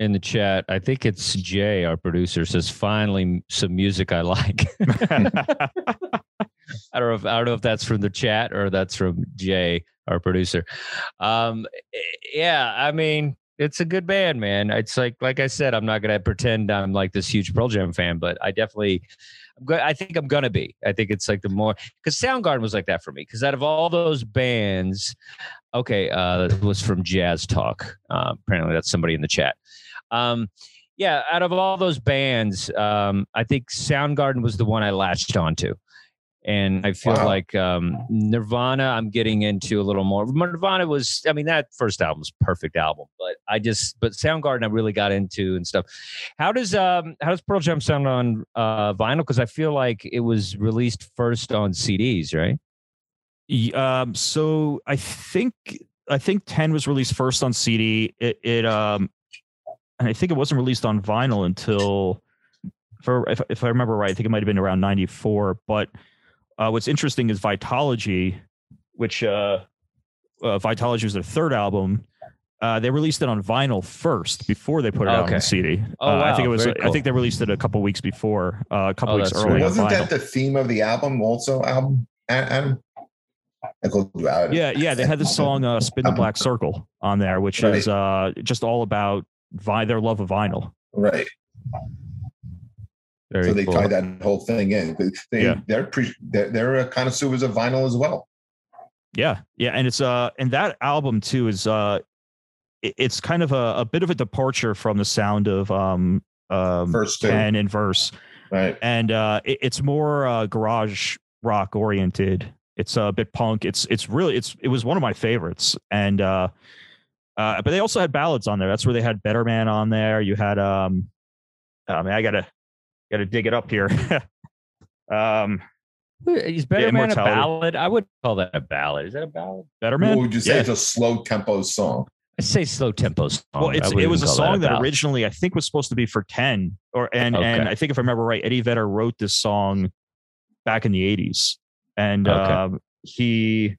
in the chat. I think it's Jay, our producer, says finally some music I like. I don't know if I don't know if that's from the chat or that's from Jay, our producer. Um, eh, yeah, I mean, it's a good band, man. It's like like I said, I'm not gonna pretend I'm like this huge Pearl Jam fan, but I definitely. I'm I think I'm gonna be. I think it's like the more because Soundgarden was like that for me. Because out of all those bands, okay, uh, it was from Jazz Talk. Uh, apparently, that's somebody in the chat. Um, yeah, out of all those bands, um, I think Soundgarden was the one I latched onto. And I feel Wow. like um, Nirvana, I'm getting into a little more. Nirvana was, I mean, that first album was a perfect album, but I just, but Soundgarden, I really got into and stuff. How does um, how does Pearl Jam sound on uh, vinyl? Because I feel like it was released first on CDs, right? Um so i think i think 10 was released first on cd it, it um and i think it wasn't released on vinyl until for if, if i remember right i think it might have been around 94 but uh what's interesting is vitology which uh, uh vitology was their third album uh, they released it on vinyl first before they put it out Okay. on CD. Oh, uh, I think it was. Very I think they released it a couple weeks before, uh, a couple Oh, weeks that's early. right. Wasn't that the theme of the album? Also, album Adam. I go out. yeah yeah they had the song uh, spin the black circle on there which is uh just all about vi- their love of vinyl Right. Very so they cool. tied that whole thing in. They, Yeah. they're, pre- they're they're connoisseurs of vinyl as well. yeah yeah and it's uh and that album too is uh it's kind of a, a bit of a departure from the sound of um um two. pen and verse Right. and uh it, it's more uh garage rock oriented it's a bit punk it's it's really it's it was one of my favorites and uh uh but they also had ballads on there that's where they had better man on there you had um i mean i gotta gotta dig it up here um Is Better Yeah, Man a ballad? I would call that a ballad. Is that a ballad? better man What would you say Yeah. it's a slow tempo song? I say slow tempo song. well it's it was a song that, ballad. originally i think was supposed to be for 10 or and and i think if i remember right eddie vedder wrote this song back in the 80s and Okay. um he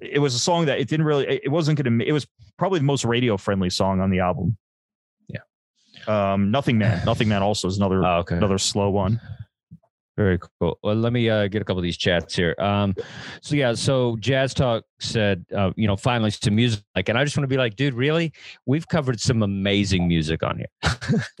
it was a song that it didn't really it wasn't gonna it was probably the most radio friendly song on the album Yeah. um nothing man nothing man also is another Oh, okay. another slow one Very cool. Well, let me uh, get a couple of these chats here. Um, so yeah, so Jazz Talk said, uh, you know, finally some music, like, and I just want to be like, dude, really? We've covered some amazing music on here.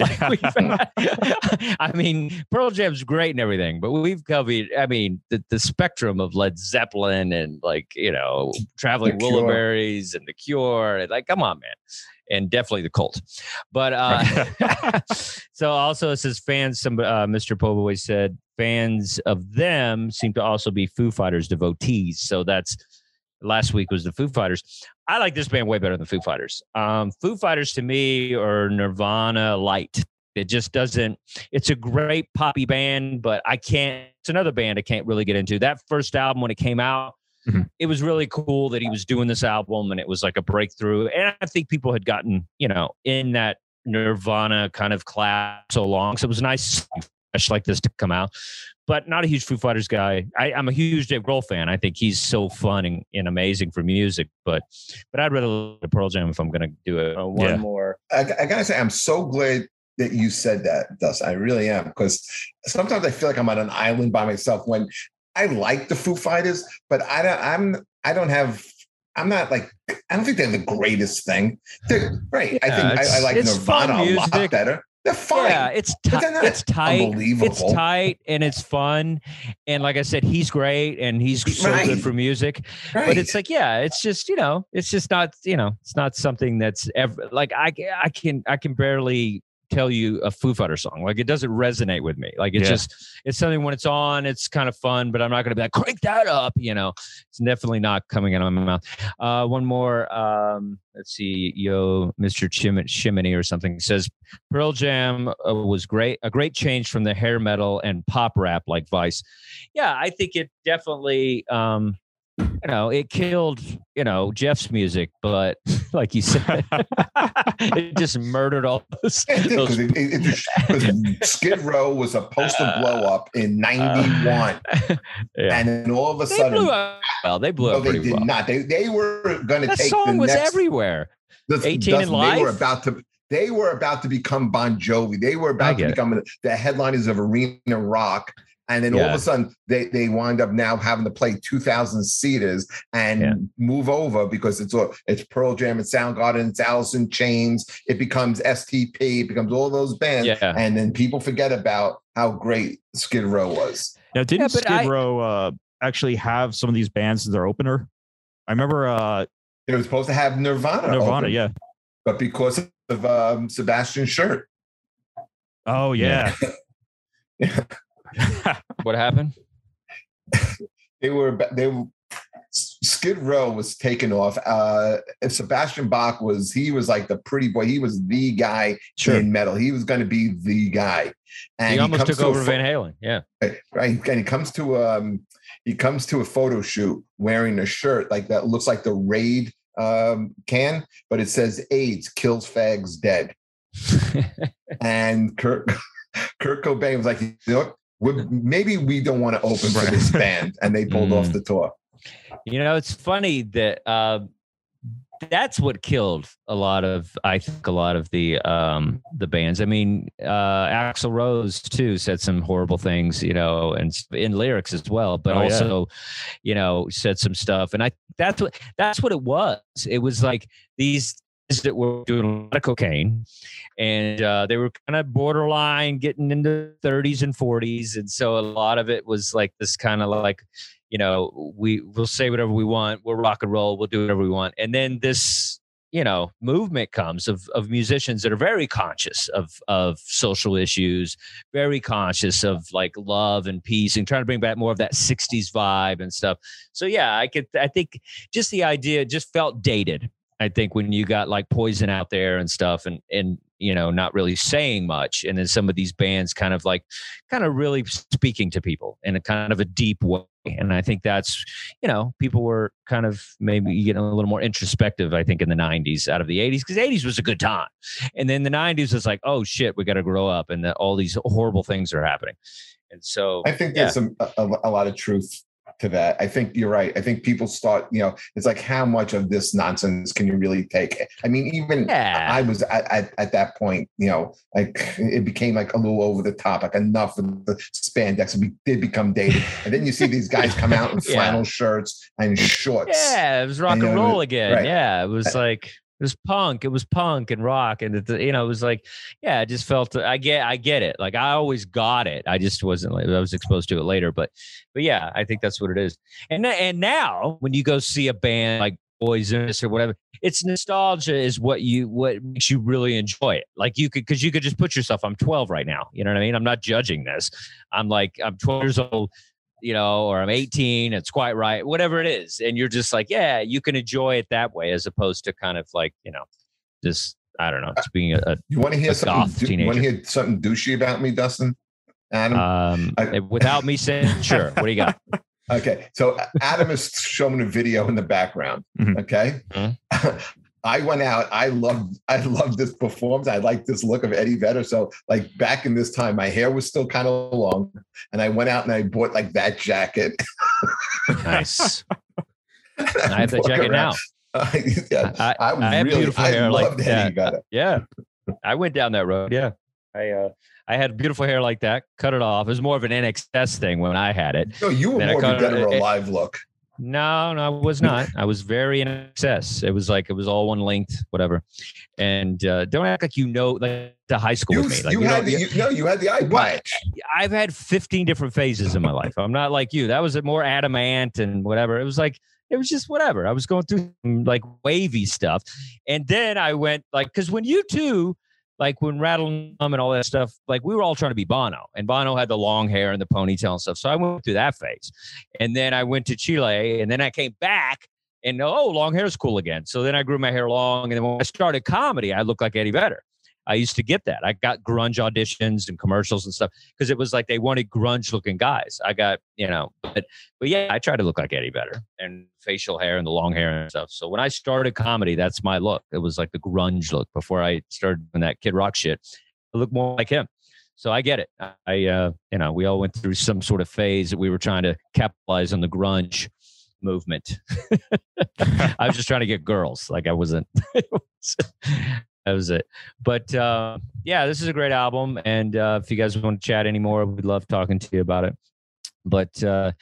like I mean, Pearl Jam's great and everything, but we've covered, I mean, the, the spectrum of Led Zeppelin and like, you know, Traveling Wilburys and The Cure. Like, come on, man and definitely the Cult. But uh, so also it says fans. Some uh, Mr. Poboy said fans of them seem to also be Foo Fighters devotees. So that's last week was the Foo Fighters. I like this band way better than Foo Fighters. Um, Foo Fighters to me are Nirvana light. It just doesn't. It's a great poppy band, but I can't. It's another band I can't really get into. That first album when it came out Mm-hmm. It was really cool that he was doing this album and it was like a breakthrough. And I think people had gotten, you know, in that Nirvana kind of class so long. So it was nice like this to come out. But not a huge Foo Fighters guy. I, am a huge Dave Grohl fan. I think he's so fun and, and amazing for music. But but I'd rather listen to Pearl Jam if I'm going to do it. Uh, one yeah. more. I, I gotta say, I'm so glad that you said that, Dust. I really am because sometimes I feel like I'm on an island by myself when I like the Foo Fighters, but I don't. I'm. I don't have. I'm not like. I don't think they're the greatest thing. They're right. Yeah, I think I, I, like Nirvana a lot better. They're fine. Yeah, it's tight. It's tight. It's tight and it's fun. And like I said, he's great and he's so right. good for music. Right. But it's like, yeah, it's just you know, it's just not you know, it's not something that's ever like I I can I can barely tell you a Foo Fighter song. Like it doesn't resonate with me. Like it's yeah. just it's something when it's on, it's kind of fun, but I'm not gonna be like crank that up. You know, it's definitely not coming out of my mouth. Uh, one more. Um, let's see, yo, Mr. Chim- Shimony or something says Pearl Jam uh, was great, a great change from the hair metal and pop rap like Vice. Yeah, I think it definitely. Um, you know, it killed, you know, Jeff's music, but like you said, it just murdered all those. those it, it, it, Skid Row was supposed to blow up in '91, uh, yeah. and then all of a they sudden, blew up, well, they blew no, up. They did well. not. They they were going to take. The song the was next, everywhere. The, 18 and Life. They were about to. They were about to become Bon Jovi. They were about to become the headliners of arena rock and then yeah. all of a sudden, they, they wind up now having to play 2,000 seaters and yeah. move over because it's it's Pearl Jam, and Soundgarden, it's Alice in Chains. It becomes STP, it becomes all those bands. Yeah. And then people forget about how great Skid Row was. Now, didn't Skid I, Row uh, actually have some of these bands as their opener? I remember uh, it was supposed to have Nirvana. Nirvana, open, yeah. But because of um, Sebastian Shirt. Oh, yeah. yeah. what happened? they were they Skid Row was taken off. Uh, Sebastian Bach was he was like the pretty boy. He was the guy sure. in metal. He was going to be the guy. And he almost he took over Van Halen. Yeah, right. And he comes to um he comes to a photo shoot wearing a shirt like that looks like the Raid um, can, but it says AIDS kills fags dead. and Kurt Kurt Cobain was like, you know what? maybe we don't want to open for this band, and they pulled mm. off the tour. You know, it's funny that uh, that's what killed a lot of, I think, a lot of the um, the bands. I mean, uh, Axl Rose too said some horrible things, you know, and in lyrics as well, but oh, also, yeah. you know, said some stuff. And I that's what that's what it was. It was like these that were doing a lot of cocaine and uh, they were kind of borderline getting into 30s and 40s and so a lot of it was like this kind of like you know we we'll say whatever we want we'll rock and roll we'll do whatever we want and then this you know movement comes of of musicians that are very conscious of of social issues very conscious of like love and peace and trying to bring back more of that 60s vibe and stuff. So yeah i could i think just the idea just felt dated I think when you got like Poison out there and stuff, and and you know not really saying much, and then some of these bands kind of like kind of really speaking to people in a kind of a deep way, and I think that's you know people were kind of maybe getting a little more introspective. I think in the '90s out of the '80s because '80s was a good time, and then the '90s was like oh shit we got to grow up, and that all these horrible things are happening, and so I think there's some a, a lot of truth to that. I think you're right. I think people start, you know, it's like how much of this nonsense can you really take? I mean, even Yeah. I was at, at, at that point, you know, like it became like a little over the top, like enough of the spandex. We did become dated. And then you see these guys come out in Yeah. flannel shirts and shorts. Yeah, it was rock And, and, roll again. right. Yeah, it was like it was punk. It was punk and rock, and it, you know, it was like, yeah, I just felt. I get, I get it. Like I always got it. I just wasn't. I was exposed to it later, but, but yeah, I think that's what it is. And and now when you go see a band like This or whatever, it's nostalgia is what you what makes you really enjoy it. Like you could because you could just put yourself. I'm 12 right now. You know what I mean? I'm not judging this. I'm like I'm 12 years old you know, or I'm 18, it's quite right, whatever it is. And you're just like, yeah, you can enjoy it that way as opposed to kind of like, you know, just, I don't know, just being a, a You want to hear something? Do, you want to hear something douchey about me, Dustin? Adam. um, I- without me saying, sure, what do you got? Okay, so Adam is showing a video in the background. Mhm. Okay, I went out. I loved. I loved this performance. I liked this look of Eddie Vedder. So, like back in this time, my hair was still kind of long, and I went out and I bought like that jacket. Nice. I have that walk jacket now. around. yeah, I- I, I have really, beautiful I hair like that. Vedder. Yeah. I went down that road. Yeah. I, uh, I had beautiful hair like that, cut it off. It was more of an INXS thing when I had it. No, you were Then more of a it- or it- Alive look. No, no, I was not. I was very in excess. It was like it was all one length, whatever. And uh, don't act like you know like the high school You, with me. Like you you had the, you, no, you had the eye patch. I've had 15 different phases in my life. I'm not like you. That was a more Adam Ant and whatever. It was like it was just whatever. I was going through some, like wavy stuff, and then I went like because when U2. Like when Rattle and all that stuff, like we were all trying to be Bono, and Bono had the long hair and the ponytail and stuff. So I went through that phase, and then I went to Chile, and then I came back, and oh, long hair is cool again. So then I grew my hair long, and then when I started comedy, I looked like Eddie Vedder. I used to get that. I got grunge auditions and commercials and stuff because it was like they wanted grunge looking guys. I got, you know, but but yeah, I tried to look like Eddie Vedder and facial hair and the long hair and stuff. So when I started comedy, that's my look. It was like the grunge look before I started doing that Kid Rock shit. I look more like him. So I get it. I uh, you know, we all went through some sort of phase that we were trying to capitalize on the grunge movement. I was just trying to get girls. Like I wasn't that was it. But uh, yeah, this is a great album. And uh, if you guys want to chat anymore, we'd love talking to you about it. But uh,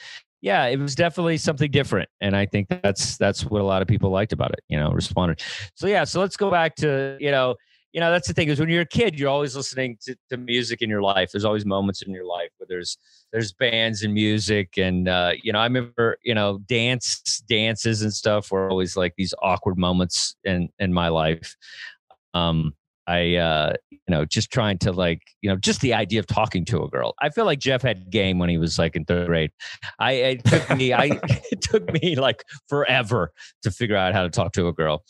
yeah, it was definitely something different, and I think that's that's what a lot of people liked about it. You know, responded. So yeah, so let's go back to you know. You know, that's the thing is when you're a kid, you're always listening to, to music in your life. There's always moments in your life where there's there's bands and music and uh, you know i remember you know dance dances and stuff were always like these awkward moments in in my life um i uh you know just trying to like you know just the idea of talking to a girl i feel like jeff had game when he was like in third grade i it took me i it took me like forever to figure out how to talk to a girl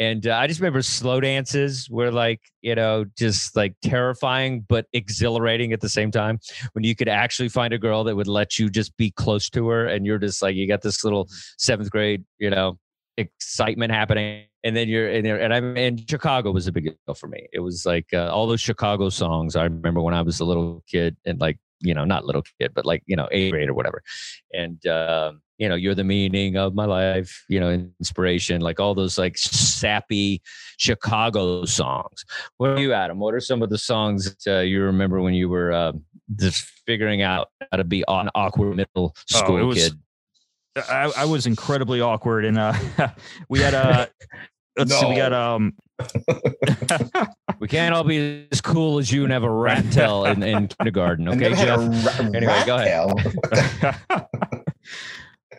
and uh, I just remember slow dances were like, you know, just like terrifying but exhilarating at the same time. When you could actually find a girl that would let you just be close to her, and you're just like, you got this little seventh grade, you know, excitement happening. And then you're in there, and I'm and Chicago was a big deal for me. It was like uh, all those Chicago songs. I remember when I was a little kid, and like you know, not little kid, but like you know, eighth grade or whatever. And um, you know, you're the meaning of my life. You know, inspiration, like all those like sappy Chicago songs. What are you, Adam? What are some of the songs that uh, you remember when you were uh, just figuring out how to be an awkward middle school Oh, was- kid? I, I was incredibly awkward, and uh, we had a. Let's see, we got um. We can't all be as cool as you and have a rat tail in, in kindergarten. Okay, never had a Jeff? ra- Anyway, go ahead.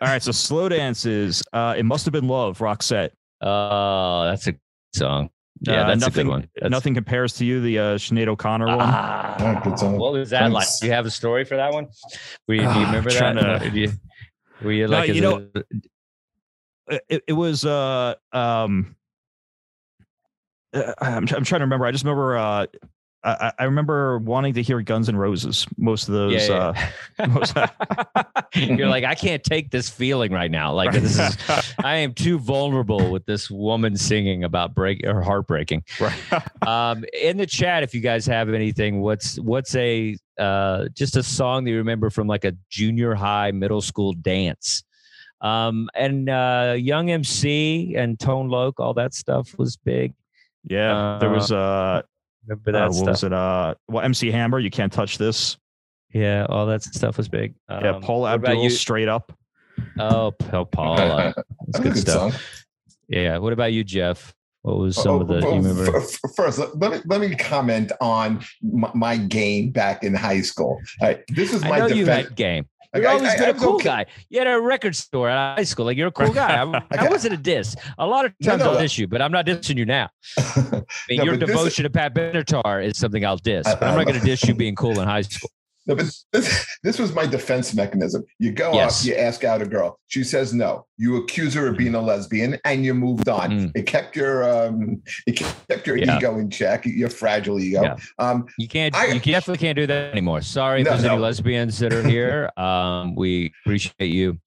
All right, so slow dances. Uh, it must have been love, Roxette. Oh, that's a good song. Yeah, Uh, that's nothing, a good one. That's, Nothing compares to you, the uh, Sinead O'Connor one. Ah, Yeah, good song. what was that like? Do you have a story for that one? Were you, do you Ah, remember that? to- Did you, were you No, like, you know- it- it, it was uh um uh, I'm, I'm trying to remember. I just remember uh I, I remember wanting to hear Guns N' Roses most of those yeah, uh most- You're like, I can't take this feeling right now. Like this is, I am too vulnerable with this woman singing about break or heartbreaking. right. Um, in the chat, if you guys have anything, what's what's a uh, just a song that you remember from like a junior high, middle school dance. Um, and uh, Young MC and Tone Loc, all that stuff was big. Yeah, there was uh, Remember that uh what stuff? was it? Uh, well, MC Hammer, you can't touch this. Yeah, all that stuff was big. yeah, Um, Paul what about Abdul, you? straight up. Oh, Pa- Paula. That's That's good good stuff. song. Yeah. What about you, Jeff? What was some of the? Oh, you oh, remember? First, let me let me comment on my, my game back in high school. Right, this is I my know you defense. had game. You're I- always I- been I a cool okay. guy. You had a record store at high school. Like you're a cool guy. I, I wasn't a diss. A lot of times no, I'll uh, diss you, but I'm not dissing you now. I mean, No, your devotion to Pat Benatar is something I'll diss. I- But I'm not going to diss you being cool in high school. No, but this, this was my defense mechanism. You go Yes. up, you ask out a girl. She says no. You accuse her of being a lesbian, and you moved on. Mm. It kept your um, it kept your Yeah. ego in check. Your fragile ego. Yeah. Um, You can't. I- you definitely can't do that anymore. Sorry, if No, there's any lesbians that are here. Um, we appreciate you,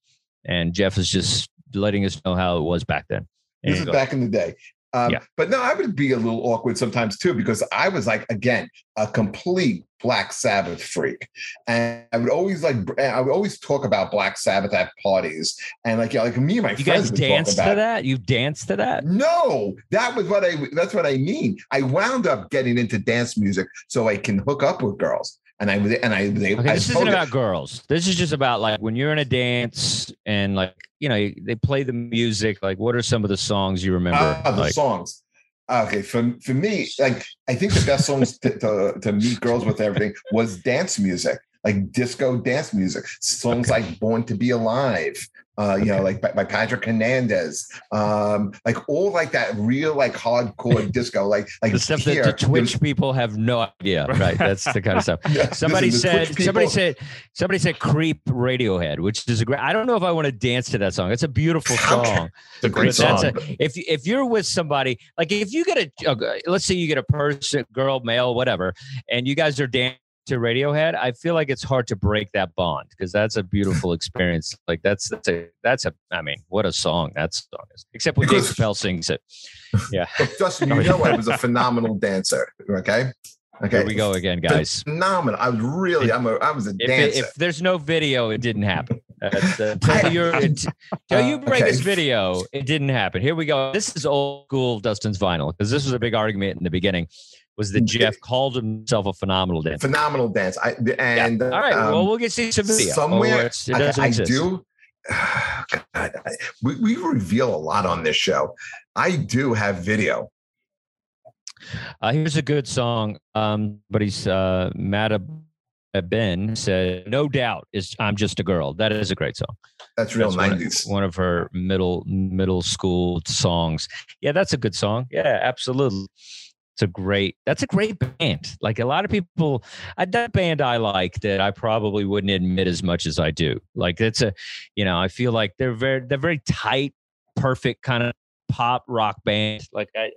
and Jeff is just letting us know how it was back then. There this is go. back in the day. Um, Yeah. But no, I would be a little awkward sometimes too because I was like, again, a complete Black Sabbath freak, and I would always like, I would always talk about Black Sabbath at parties, and like, yeah, like me and my You friends guys danced to that? You danced to that? No, that was what I. That's what I mean. I wound up getting into dance music so I can hook up with girls, and I and I. They, Okay, I this isn't about girls. This is just about like when you're in a dance and like you know they play the music. Like, what are some of the songs you remember? Ah, the like, songs. Okay, for for me, like I think the best songs to, to, to meet girls with everything was dance music, like disco dance music. Songs like "Born to Be Alive," uh, you know, like by, by Patrick Hernandez, um, like all like that real like hardcore disco, like like the stuff here, that the Twitch people have no idea. Right, that's the kind of stuff. Somebody said. Somebody said. Somebody said "Creep" Radiohead, which is a great. I don't know if I want to dance to that song. It's a beautiful song. It's a great song. a, if if you're with somebody like if you get a, a let's say you get a person, girl, male, whatever, and you guys are dancing to Radiohead, I feel like it's hard to break that bond because that's a beautiful experience. Like that's that's a that's a I mean, what a song that song is. Except when Dave Because- Chappelle sings it. Yeah, Justin, you know I was a phenomenal dancer. Okay. Okay. here we go again, guys. Phenomenal. I was really, I'm a, I was a If, it, if there's no video, it didn't happen. Uh, until until you bring Okay. this video, it didn't happen. Here we go. This is old school Dustin's vinyl because this was a big argument in the beginning. Was that Jeff called himself a phenomenal dancer? phenomenal dance. I Yeah. and All right. um, well, we'll get to see some video. somewhere it I, doesn't I exist. do. God, I, we, we reveal a lot on this show. I do have video. Uh, here's a good song. Um, but he's uh, Mad Ben said, "No doubt is I'm just a girl." That is a great song. That's real That's one nineties. One of her middle middle school songs. Yeah, that's a good song. Yeah, absolutely. It's a great. That's a great band. Like a lot of people, I, that band I like that I probably wouldn't admit as much as I do. Like it's a, you know, I feel like they're very they're very tight, perfect kind of pop rock band. Like I,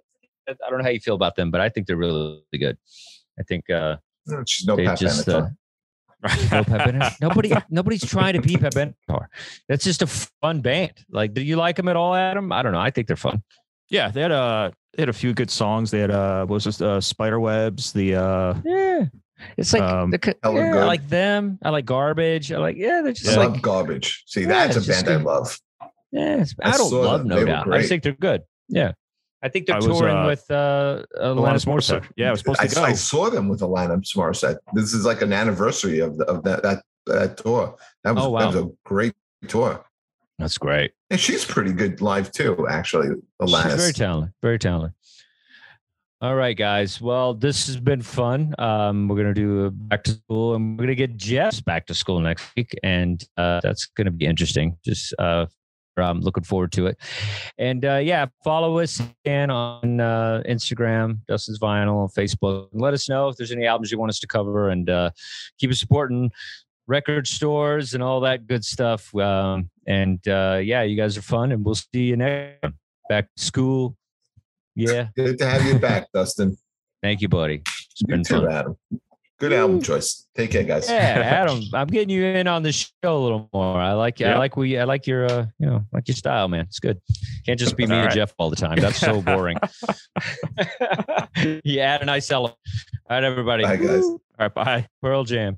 I don't know how you feel about them, but I think they're really, really good. I think uh, She's no they just uh, no Pat Benatar. Nobody, nobody's trying to be Pat Benatar. That's just a fun band. Like, do you like them at all, Adam? I don't know. I think they're fun. Yeah, they had a they had a few good songs. They had uh what was this uh spider webs, the uh Yeah, it's like Um, the, yeah, I like them. I like garbage. I like yeah. They're just I like love garbage. See, Yeah, that's a it's just band I love. yeah. it's- I I, don't love them. No They Doubt. I just think they're good. Yeah, I think they're I was, touring uh, with uh, Alanis Alanis Morissette. Morissette. Yeah, I was supposed I, to go. I saw them with Alanis Morissette. This is like an anniversary of the, of that that that tour. That was, Oh, wow. that was a great tour. That's great. And she's pretty good live too, actually. Alanis. She's very talented. Very talented. All right, guys. Well, this has been fun. Um, we're gonna do a back to school, and we're gonna get Jess back to school next week, and uh, that's gonna be interesting. Just uh, I'm looking forward to it. And uh, yeah, follow us and on uh, Instagram, Dustin's Vinyl, on Facebook. And let us know if there's any albums you want us to cover, and uh, keep us supporting record stores and all that good stuff. Um, and uh, yeah, you guys are fun, and we'll see you next time. back to school. Yeah. Good to have you back, Dustin. Thank you, buddy. It's You been too, fun. Adam. Good album choice. Take care, guys. Yeah, Adam, I'm getting you in on the show a little more. I like I like we I like your uh, you know, like your style, man. It's good. Can't just be me All and. Jeff all the time. That's so boring. yeah, and I sell. All right, everybody. Bye, guys. All right, bye. Pearl Jam.